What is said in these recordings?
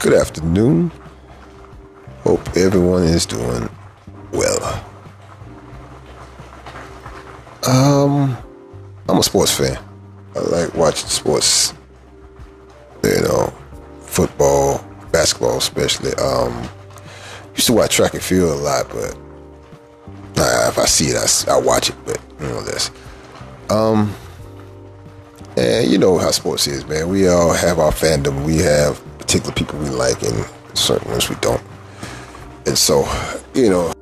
Good afternoon. Hope everyone is doing well. Um, I'm a sports fan. I like watching sports. You know, football, basketball, especially. Um, used to watch track and field a lot, but uh, if I see it, I, I watch it. But you know this. Um, and you know how sports is, man. We all have our fandom. We have particular people we like, and certain ones we don't. And so, you know,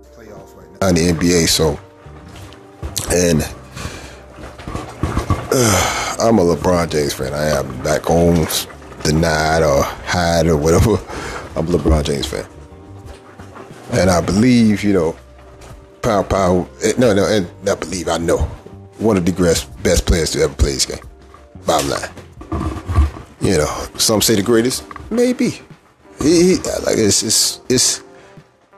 in the NBA. So, and uh, I'm a LeBron James fan. I am back home, denied or hide or whatever. I'm a LeBron James fan, and I believe, you know, power, power. Eh, no, no, and not believe. I know one of the best players to ever play this game. Bottom line, you know, some say the greatest. Maybe he, he like it's it's it's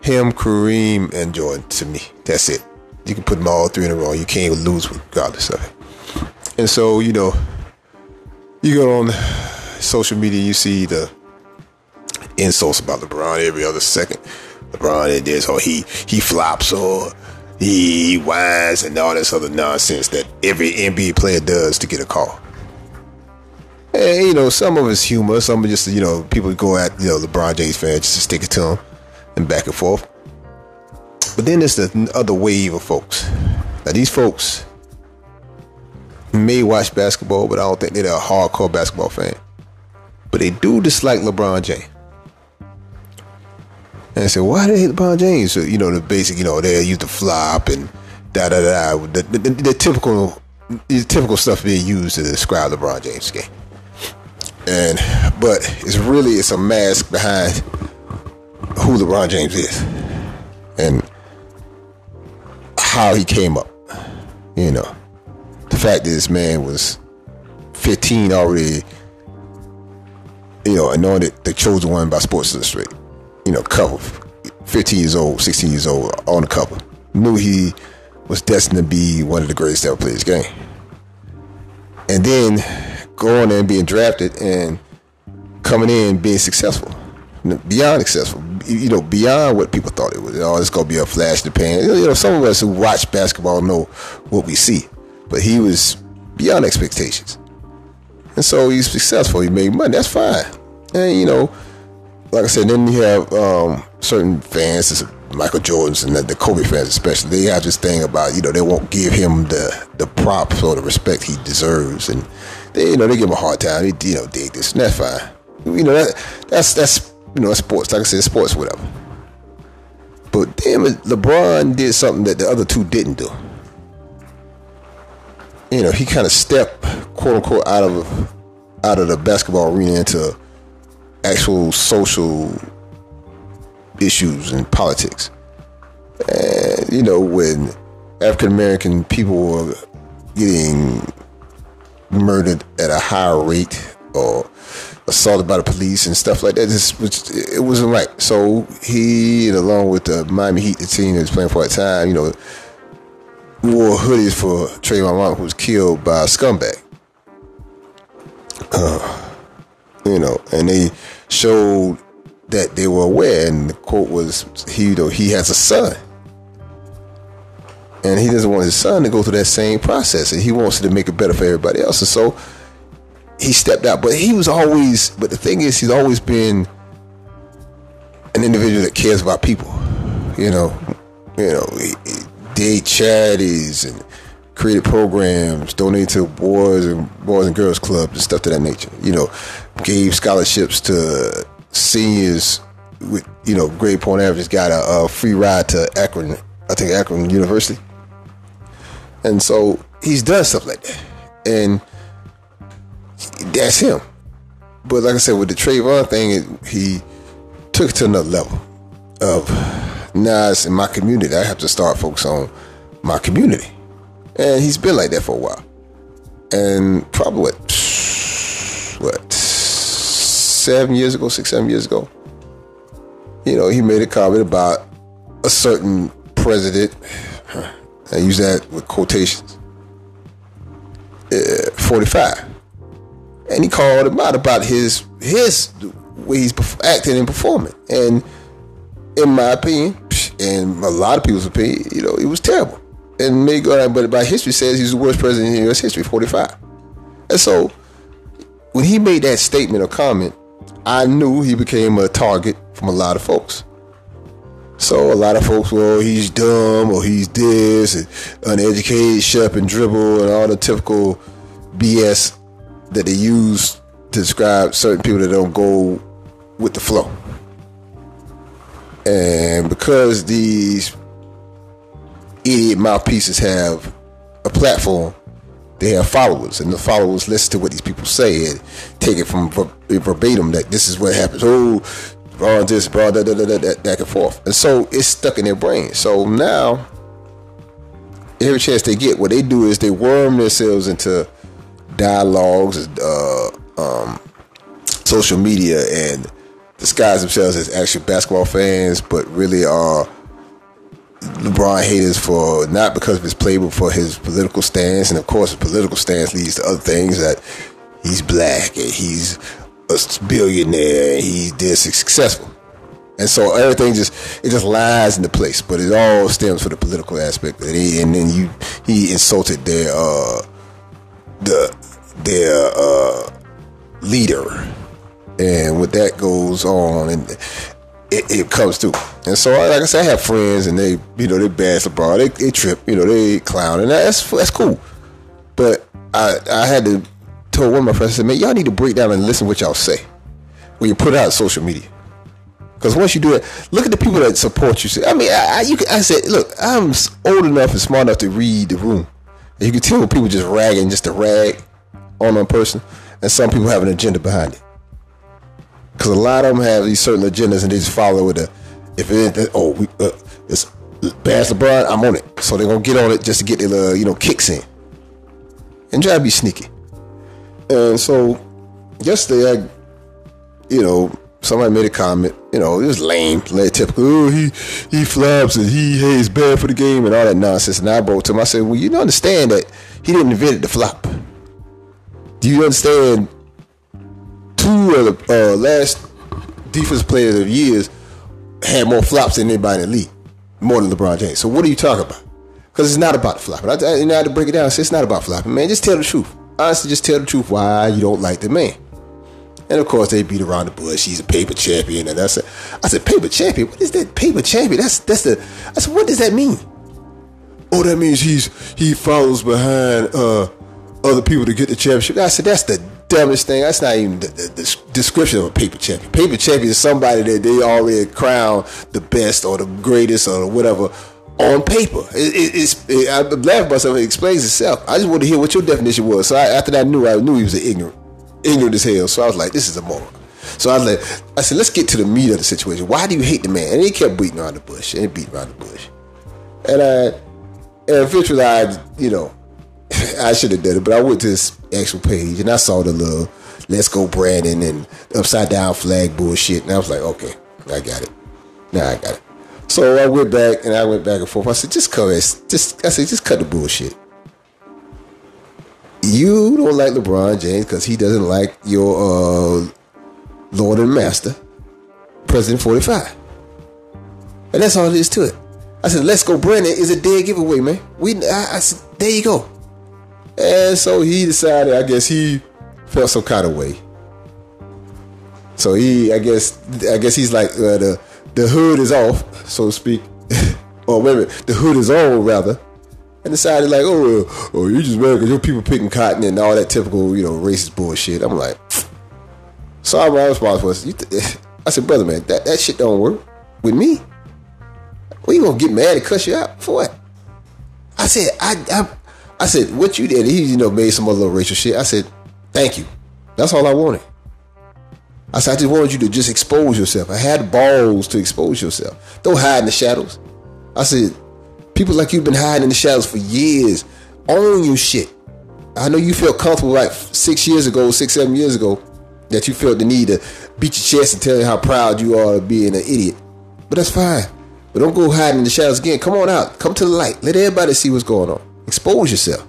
him, Kareem, and Jordan to me. That's it. You can put them all three in a row. You can't lose regardless of it. And so you know, you go on social media, you see the insults about LeBron every other second. LeBron did this, or he he flops, or he whines, and all this other nonsense that every NBA player does to get a call. And, you know, some of it's humor, some of just, you know, people go at, you know, LeBron James fans just to stick it to him and back and forth. But then there's the other wave of folks. Now, these folks may watch basketball, but I don't think they're a hardcore basketball fan. But they do dislike LeBron James. And I said, why do they hate LeBron James? So, you know, the basic, you know, they use the flop and da da da. The, the, the, the typical, the typical stuff being used to describe LeBron James' game and but it's really it's a mask behind who LeBron James is and how he came up. You know, the fact that this man was 15 already, you know, anointed the chosen one by Sports Illustrated. You know, cover 15 years old, 16 years old on the cover. Knew he was destined to be one of the greatest ever played this game. And then going and being drafted and coming in being successful, beyond successful, you know, beyond what people thought it was. Oh, it's gonna be a flash in the pan. You know, some of us who watch basketball know what we see, but he was beyond expectations, and so he's successful. He made money. That's fine, and you know, like I said, then you have um, certain fans. Michael Jordan's and the, the Kobe fans especially, they have this thing about you know they won't give him the the props or the respect he deserves, and they you know they give him a hard time. They you know dig this, and that's fine. You know that that's that's you know sports. Like I said, sports, whatever. But damn it, LeBron did something that the other two didn't do. You know, he kind of stepped, quote unquote, out of out of the basketball arena into actual social issues and politics. And you know, when African American people were getting murdered at a higher rate or assaulted by the police and stuff like that. Was, it wasn't right. So he, along with the Miami Heat, the team that was playing for a time, you know, wore hoodies for Trayvon Martin, who was killed by a scumbag. Uh, you know, and they showed that they were aware, and the quote was, "He, you know, he has a son." And he doesn't want his son to go through that same process and he wants to make it better for everybody else. And so he stepped out. But he was always but the thing is he's always been an individual that cares about people. You know you know did charities and created programs donated to boys and boys and girls clubs and stuff to that nature. You know gave scholarships to seniors with you know grade point average got a, a free ride to akron i think akron university and so he's done stuff like that. And that's him. But like I said, with the Trayvon thing, it, he took it to another level of now it's in my community. I have to start focus on my community. And he's been like that for a while. And probably what what seven years ago, six, seven years ago, you know, he made a comment about a certain president I use that with quotations. Uh, 45. And he called him out about his his way he's acting and performing. And in my opinion, and a lot of people's opinion, you know, it was terrible. And may go but by history says he's the worst president in U.S. history, 45. And so when he made that statement or comment, I knew he became a target from a lot of folks. So a lot of folks, well, he's dumb or he's this, and uneducated, shut up and dribble, and all the typical BS that they use to describe certain people that don't go with the flow. And because these idiot mouthpieces have a platform, they have followers, and the followers listen to what these people say and take it from verbatim that this is what happens. Oh, bro, this, bro, that, that, that, back and forth. And so it's stuck in their brain. So now, every chance they get, what they do is they worm themselves into dialogues, uh, um, social media, and disguise themselves as actual basketball fans, but really are LeBron haters for not because of his play, but for his political stance. And of course, his political stance leads to other things that he's black and he's a billionaire and he's this successful. And so everything just it just lies into place, but it all stems from the political aspect. And, he, and then you he insulted their uh the their uh leader, and what that goes on and it, it comes through. And so, like I said, I have friends, and they, you know, they bash LeBron, they, they trip, you know, they clown, and that's that's cool. But I I had to tell one of my friends, I said, man, y'all need to break down and listen what y'all say when you put out social media. Because once you do it, look at the people that support you. I mean, I, I, you can, I said, look, I'm old enough and smart enough to read the room. And you can tell when people just ragging just to rag on a person, and some people have an agenda behind it. Because a lot of them have these certain agendas and they just follow with a, if it oh, we, uh, it's Bass LeBron, I'm on it. So they're going to get on it just to get their, uh, you know, kicks in. And try to be sneaky. And so yesterday, I, you know, somebody made a comment, you know, it was lame, like typical, oh, he, he flops and he, hey, he's bad for the game and all that nonsense. And I broke to him, I said, well, you don't understand that he didn't invent the flop. Do you understand two of the uh, last defense players of years had more flops than anybody in the league, more than LeBron James. So what are you talking about? Because it's not about flopping. I, I, you know, I had to break it down. It's not about flopping, man. Just tell the truth. Honestly, just tell the truth why you don't like the man. And of course, they beat around the bush. He's a paper champion, and that's. A, I said, paper champion. What is that paper champion? That's that's the. I said, what does that mean? Oh, that means he's he follows behind uh, other people to get the championship. I said, that's the dumbest thing. That's not even the, the, the, description of a paper champion. Paper champion is somebody that they already crown the best or the greatest or whatever on paper. It, it, it's it, I laugh myself. It explains itself. I just wanted to hear what your definition was. So I, after that, I knew I knew he was an ignorant, ignorant as hell. So I was like, this is a moron. So I was like, I said, let's get to the meat of the situation. Why do you hate the man? And he kept beating around the bush and beating around the bush. And I, and eventually, I, you know, I should have done it, but I went to his actual page and I saw the little "Let's Go Brandon" and upside down flag bullshit, and I was like, okay, I got it. Now I got it. So I went back and I went back and forth. I said, just cut it. Just I said, just cut the bullshit. You don't like LeBron James because he doesn't like your uh, Lord and Master, President 45. And that's all it is to it. I said, let's go, Brandon is a dead giveaway, man. We, I, I said, there you go. And so he decided, I guess he felt some kind of way. So he, I guess, I guess he's like uh, the the hood is off, so to speak, or wait minute, the hood is on rather, and decided like, oh, uh, oh, you just mad because your people picking cotton and all that typical, you know, racist bullshit. I'm like, so my response was, th- I said, brother, man, that that shit don't work with me. Well, you gonna get mad and cuss you out for what? I said, I, I I said, what you did, he, you know, made some other little racial shit. I said, thank you. That's all I wanted. I said, I just wanted you to just expose yourself. I had balls to expose yourself. Don't hide in the shadows. I said, people like you've been hiding in the shadows for years. Own your shit. I know you felt comfortable like six years ago, six, seven years ago, that you felt the need to beat your chest and tell you how proud you are of being an idiot. But that's fine. But don't go hiding in the shadows again. Come on out. Come to the light. Let everybody see what's going on expose yourself.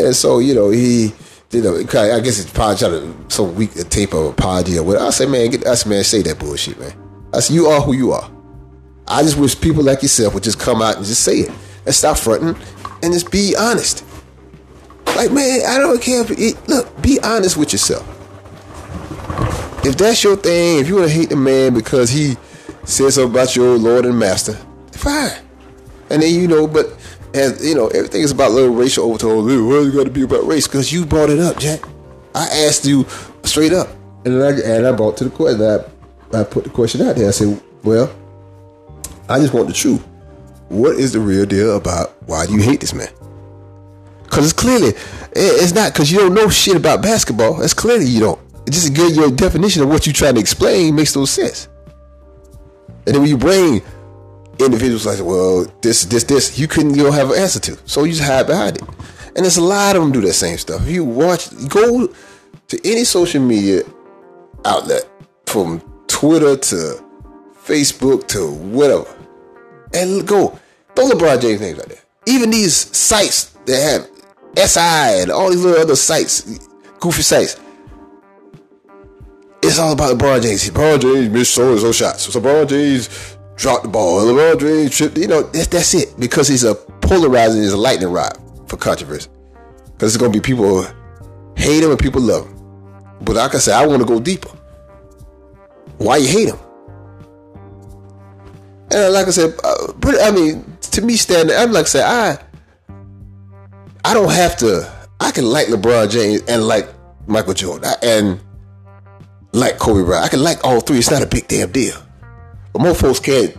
And so, you know, he you know, I guess it's probably trying to some weak tape of apology or whatever. I say, man, get us, man, say that bullshit, man. I say, you are who you are. I just wish people like yourself would just come out and just say it and stop fronting and just be honest. Like, man, I don't care if it, look, be honest with yourself. If that's your thing, if you want to hate the man because he says something about your Lord and Master, fine. And then you know, but and you know, everything is about little racial overtones. Well, you got to be about race because you brought it up, Jack. I asked you straight up, and I and I brought to the question. I I put the question out there. I said, well, I just want the truth. What is the real deal about why do you hate this man? Because it's clearly it's not because you don't know shit about basketball. It's clearly you don't. It just your definition of what you're trying to explain makes no sense. And then when you bring individuals like, well, this, this, this, you couldn't, you don't have an answer to. So you just hide behind it. And there's a lot of them do that same stuff. If you watch, go to any social media outlet, from Twitter to Facebook to whatever, and go. Throw LeBron James names like that. Even these sites that have SI and all these little other sites, goofy sites. It's all about LeBron James. LeBron James missed so and so shots. So LeBron James dropped the ball. James tripped. You know, that's, it. Because he's a polarizing, he's a lightning rod for controversy. Because it's going to be people hate him and people love him. But like I said, I want to go deeper. Why you hate him? And like I said, uh, I mean, to me, standing, I'm like I said, I, I don't have to. I can like LeBron James and like Michael Jordan and like Kobe Bryant. I can like all three. It's not a big damn deal. But most folks can't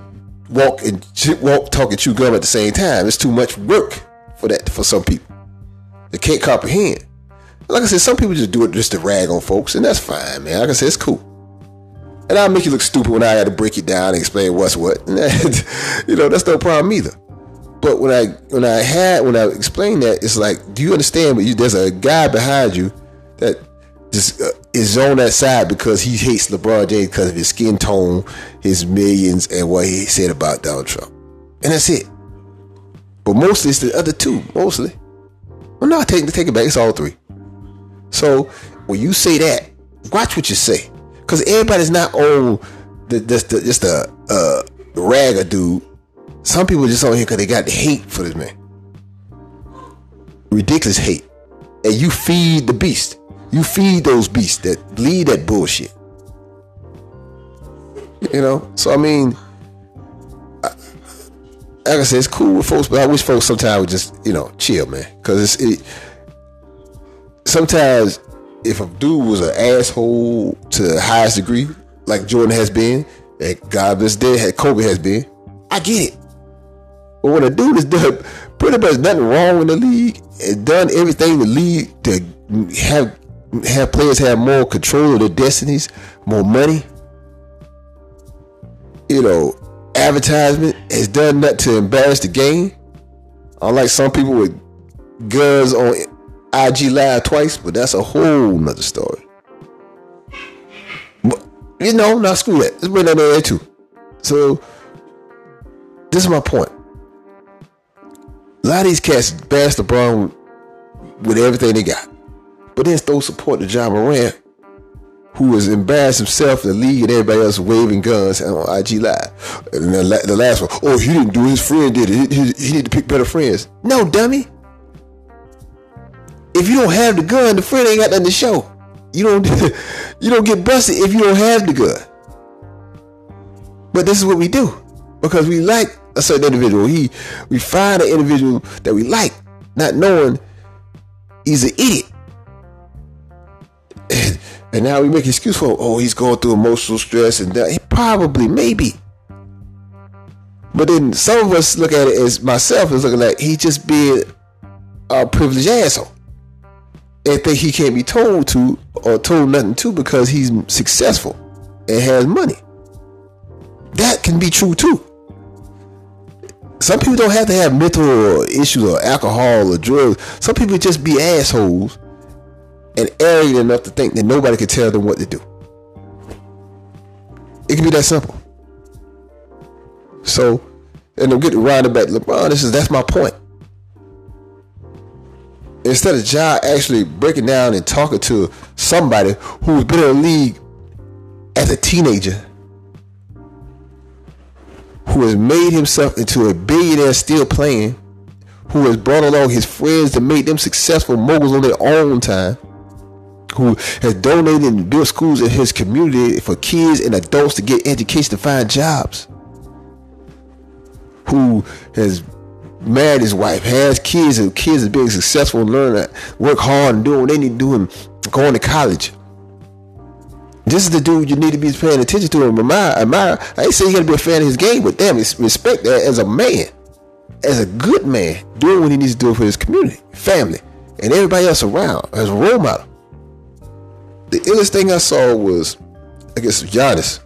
walk and walk, talk, and chew gum at the same time. It's too much work for that for some people. They can't comprehend. Like I said, some people just do it just to rag on folks, and that's fine, man. Like I said, it's cool. And I'll make you look stupid when I had to break it down and explain what's what. That, you know, that's no problem either. But when I when I had when I explained that, it's like, do you understand? But you, there's a guy behind you that just uh, is on that side because he hates LeBron James because of his skin tone, his millions, and what he said about Donald Trump. And that's it. But mostly it's the other two, mostly. Well, no, take, take it back. It's all three. So when you say that, watch what you say. Because everybody's not on the, the, the just a uh, ragger dude. Some people just on here because they got the hate for this man. Ridiculous hate. And you feed the beast. You feed those beasts that bleed that bullshit. You know, so I mean, like I said, it's cool with folks, but I wish folks sometimes would just, you know, chill, man. Because it's it, sometimes if a dude was an asshole to the highest degree, like Jordan has been, and God bless dead, had Kobe has been, I get it. But when a dude has done pretty much nothing wrong in the league and done everything the league to have have players have more control of their destinies, more money. You know, advertisement has done that to embarrass the game. Unlike some people with guns on IG Live twice, but that's a whole nother story. But, you know, now screw that. Let's bring that in too. So, this is my point. A lot of these cats bash LeBron with everything they got. But then throw support to Ja Morant, who was embarrassed himself, the league, and everybody else waving guns on IG Live. And the last one, oh, he didn't do it, his friend did it. He, he, he need to pick better friends. No, dummy. If you don't have the gun, the friend ain't got nothing to show. You don't you don't get busted if you don't have the gun. But this is what we do. Because we like a certain individual. He we find an individual that we like, not knowing he's an idiot. And, and now we make excuse for, oh, he's going through emotional stress and that. He probably, maybe. But then some of us look at it as myself is looking like he just being a privileged asshole. And think he can't be told to or told nothing to because he's successful and has money. That can be true too. Some people don't have to have mental issues or alcohol or drugs. Some people just be assholes and arrogant enough to think that nobody can tell them what to do. It can be that simple. So, and I'm getting round about LeBron. This is that's my point. instead of Ja actually breaking down and talking to somebody who's been in the league as a teenager, who has made himself into a billionaire still playing, who has brought along his friends to make them successful moguls on their own time, who has donated and built schools in his community for kids and adults to get education to find jobs, who has married his wife, has kids, and kids are being successful and learning, work hard and doing what they need to do and going to college. This is the dude you need to be paying attention to and admire. admire. I ain't saying you gotta be a fan of his game, but damn, respect that as a man, as a good man, doing what he needs to do for his community, family, and everybody else around as a role model. The illest thing I saw was, I guess, Giannis.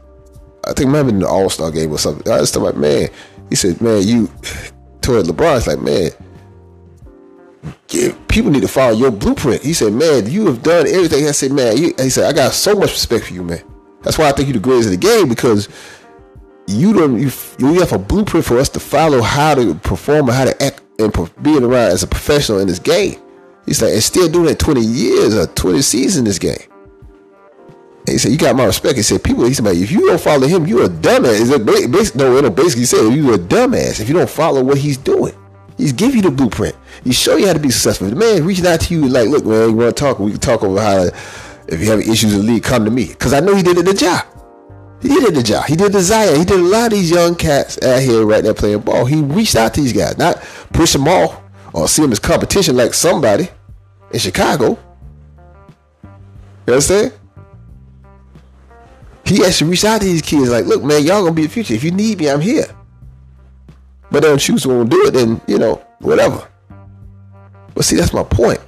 I think maybe in the All Star game or something. I was talking about, man, he said, man, you toward LeBron. It's like, man, people need to follow your blueprint. He said, man, you have done everything. I said, man, you, he said, I got so much respect for you, man. That's why I think you're the greatest in the game because you don't you, you have a blueprint for us to follow how to perform and how to act and being around as a professional in this game. He's like, and still doing it 20 years or 20 seasons in this game. He said, "You got my respect." He said, "People." He said, "If you don't follow him, you're a dumbass." He basically, no, no, basically, said, "You're a dumbass if you don't follow what he's doing." He's give you the blueprint. He show you how to be successful. The man reaching out to you like, "Look, man, you want to talk? We can talk over how. if you have issues in the league, come to me." Because I know he did it the job. He did the job. He did the Zion. He did a lot of these young cats out here right there playing ball. He reached out to these guys, not push them off or see them as competition like somebody in Chicago. You understand? He has to reach out to these kids like, look, man, y'all gonna be the future. If you need me, I'm here. But they don't choose to do it, then, you know, whatever. But see, that's my point.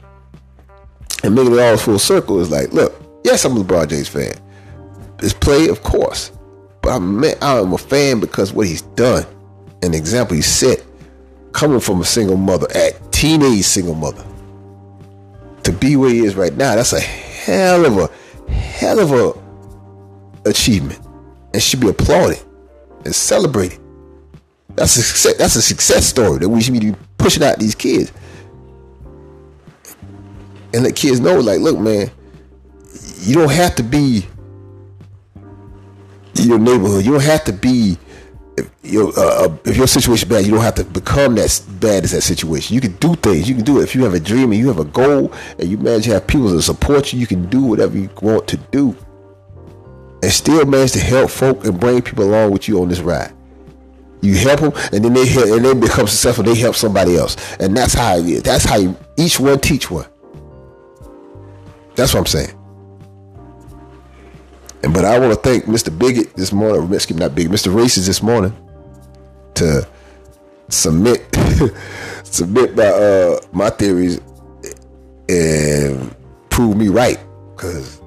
And making it all full circle is like, look, yes, I'm a LeBron James fan. His play, of course. But I'm, I'm a fan because what he's done. An example he set coming from a single mother, at teenage single mother, to be where he is right now, that's a hell of a hell of a achievement and should be applauded and celebrated. That's a success, that's a success story that we should be pushing out these kids. And let kids know, like, look, man, you don't have to be your neighborhood. You don't have to be if your uh, uh, if your situation bad. You don't have to become that bad as that situation. You can do things. You can do it if you have a dream and you have a goal, and you manage to have people to support you. You can do whatever you want to do and still manage to help folk and bring people along with you on this ride. You help them, and then they help, and they become successful. They help somebody else, and that's how it is. That's how you, each one teach one. That's what I'm saying. And but I want to thank Mr. Bigot this morning, or excuse me, not Bigot, Mr. Racist this morning, to submit submit my uh, my theories and prove me right because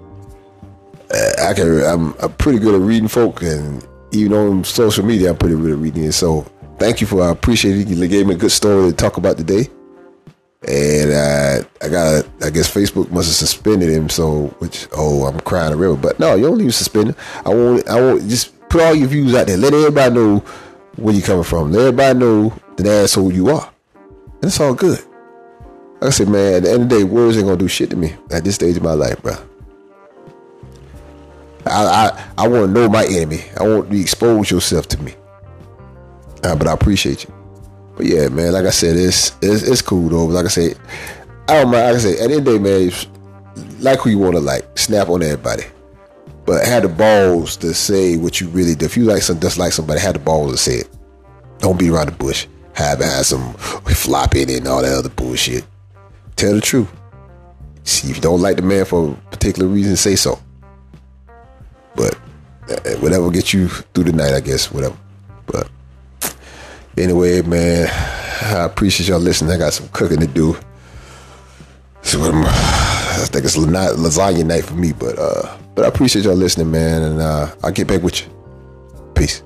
I can. I'm, I'm pretty good at reading folk, and even on social media, I'm pretty good at reading it. So thank you for. I appreciate it. You gave me a good story to talk about today. And uh, I got, I guess Facebook must have suspended him. So, which, oh, I'm crying a river. But no, you don't leave suspended. I won't, I won't just put all your views out there. Let everybody know where you're coming from. Let everybody know the asshole you are. And it's all good. Like I said, man, at the end of the day, words ain't gonna do shit to me at this stage of my life, bro. I I, I want to know my enemy. I want to expose yourself to me. Uh, but I appreciate you. But yeah, man, like I said, it's it's, it's cool though. Like I said, I don't mind. Like I said, at the end of the day, man, like who you want to like, snap on everybody. But have the balls to say what you really do. If you like some, dislike somebody, have the balls to say it. Don't be around the bush. Have had some flopping and all that other bullshit. Tell the truth. See if you don't like the man for a particular reason, say so. But uh, whatever gets you through the night, I guess, whatever. But anyway, man, I appreciate y'all listening. I got some cooking to do. So I think it's not lasagna night for me, but uh, but I appreciate y'all listening, man, and uh, I'll get back with you. Peace.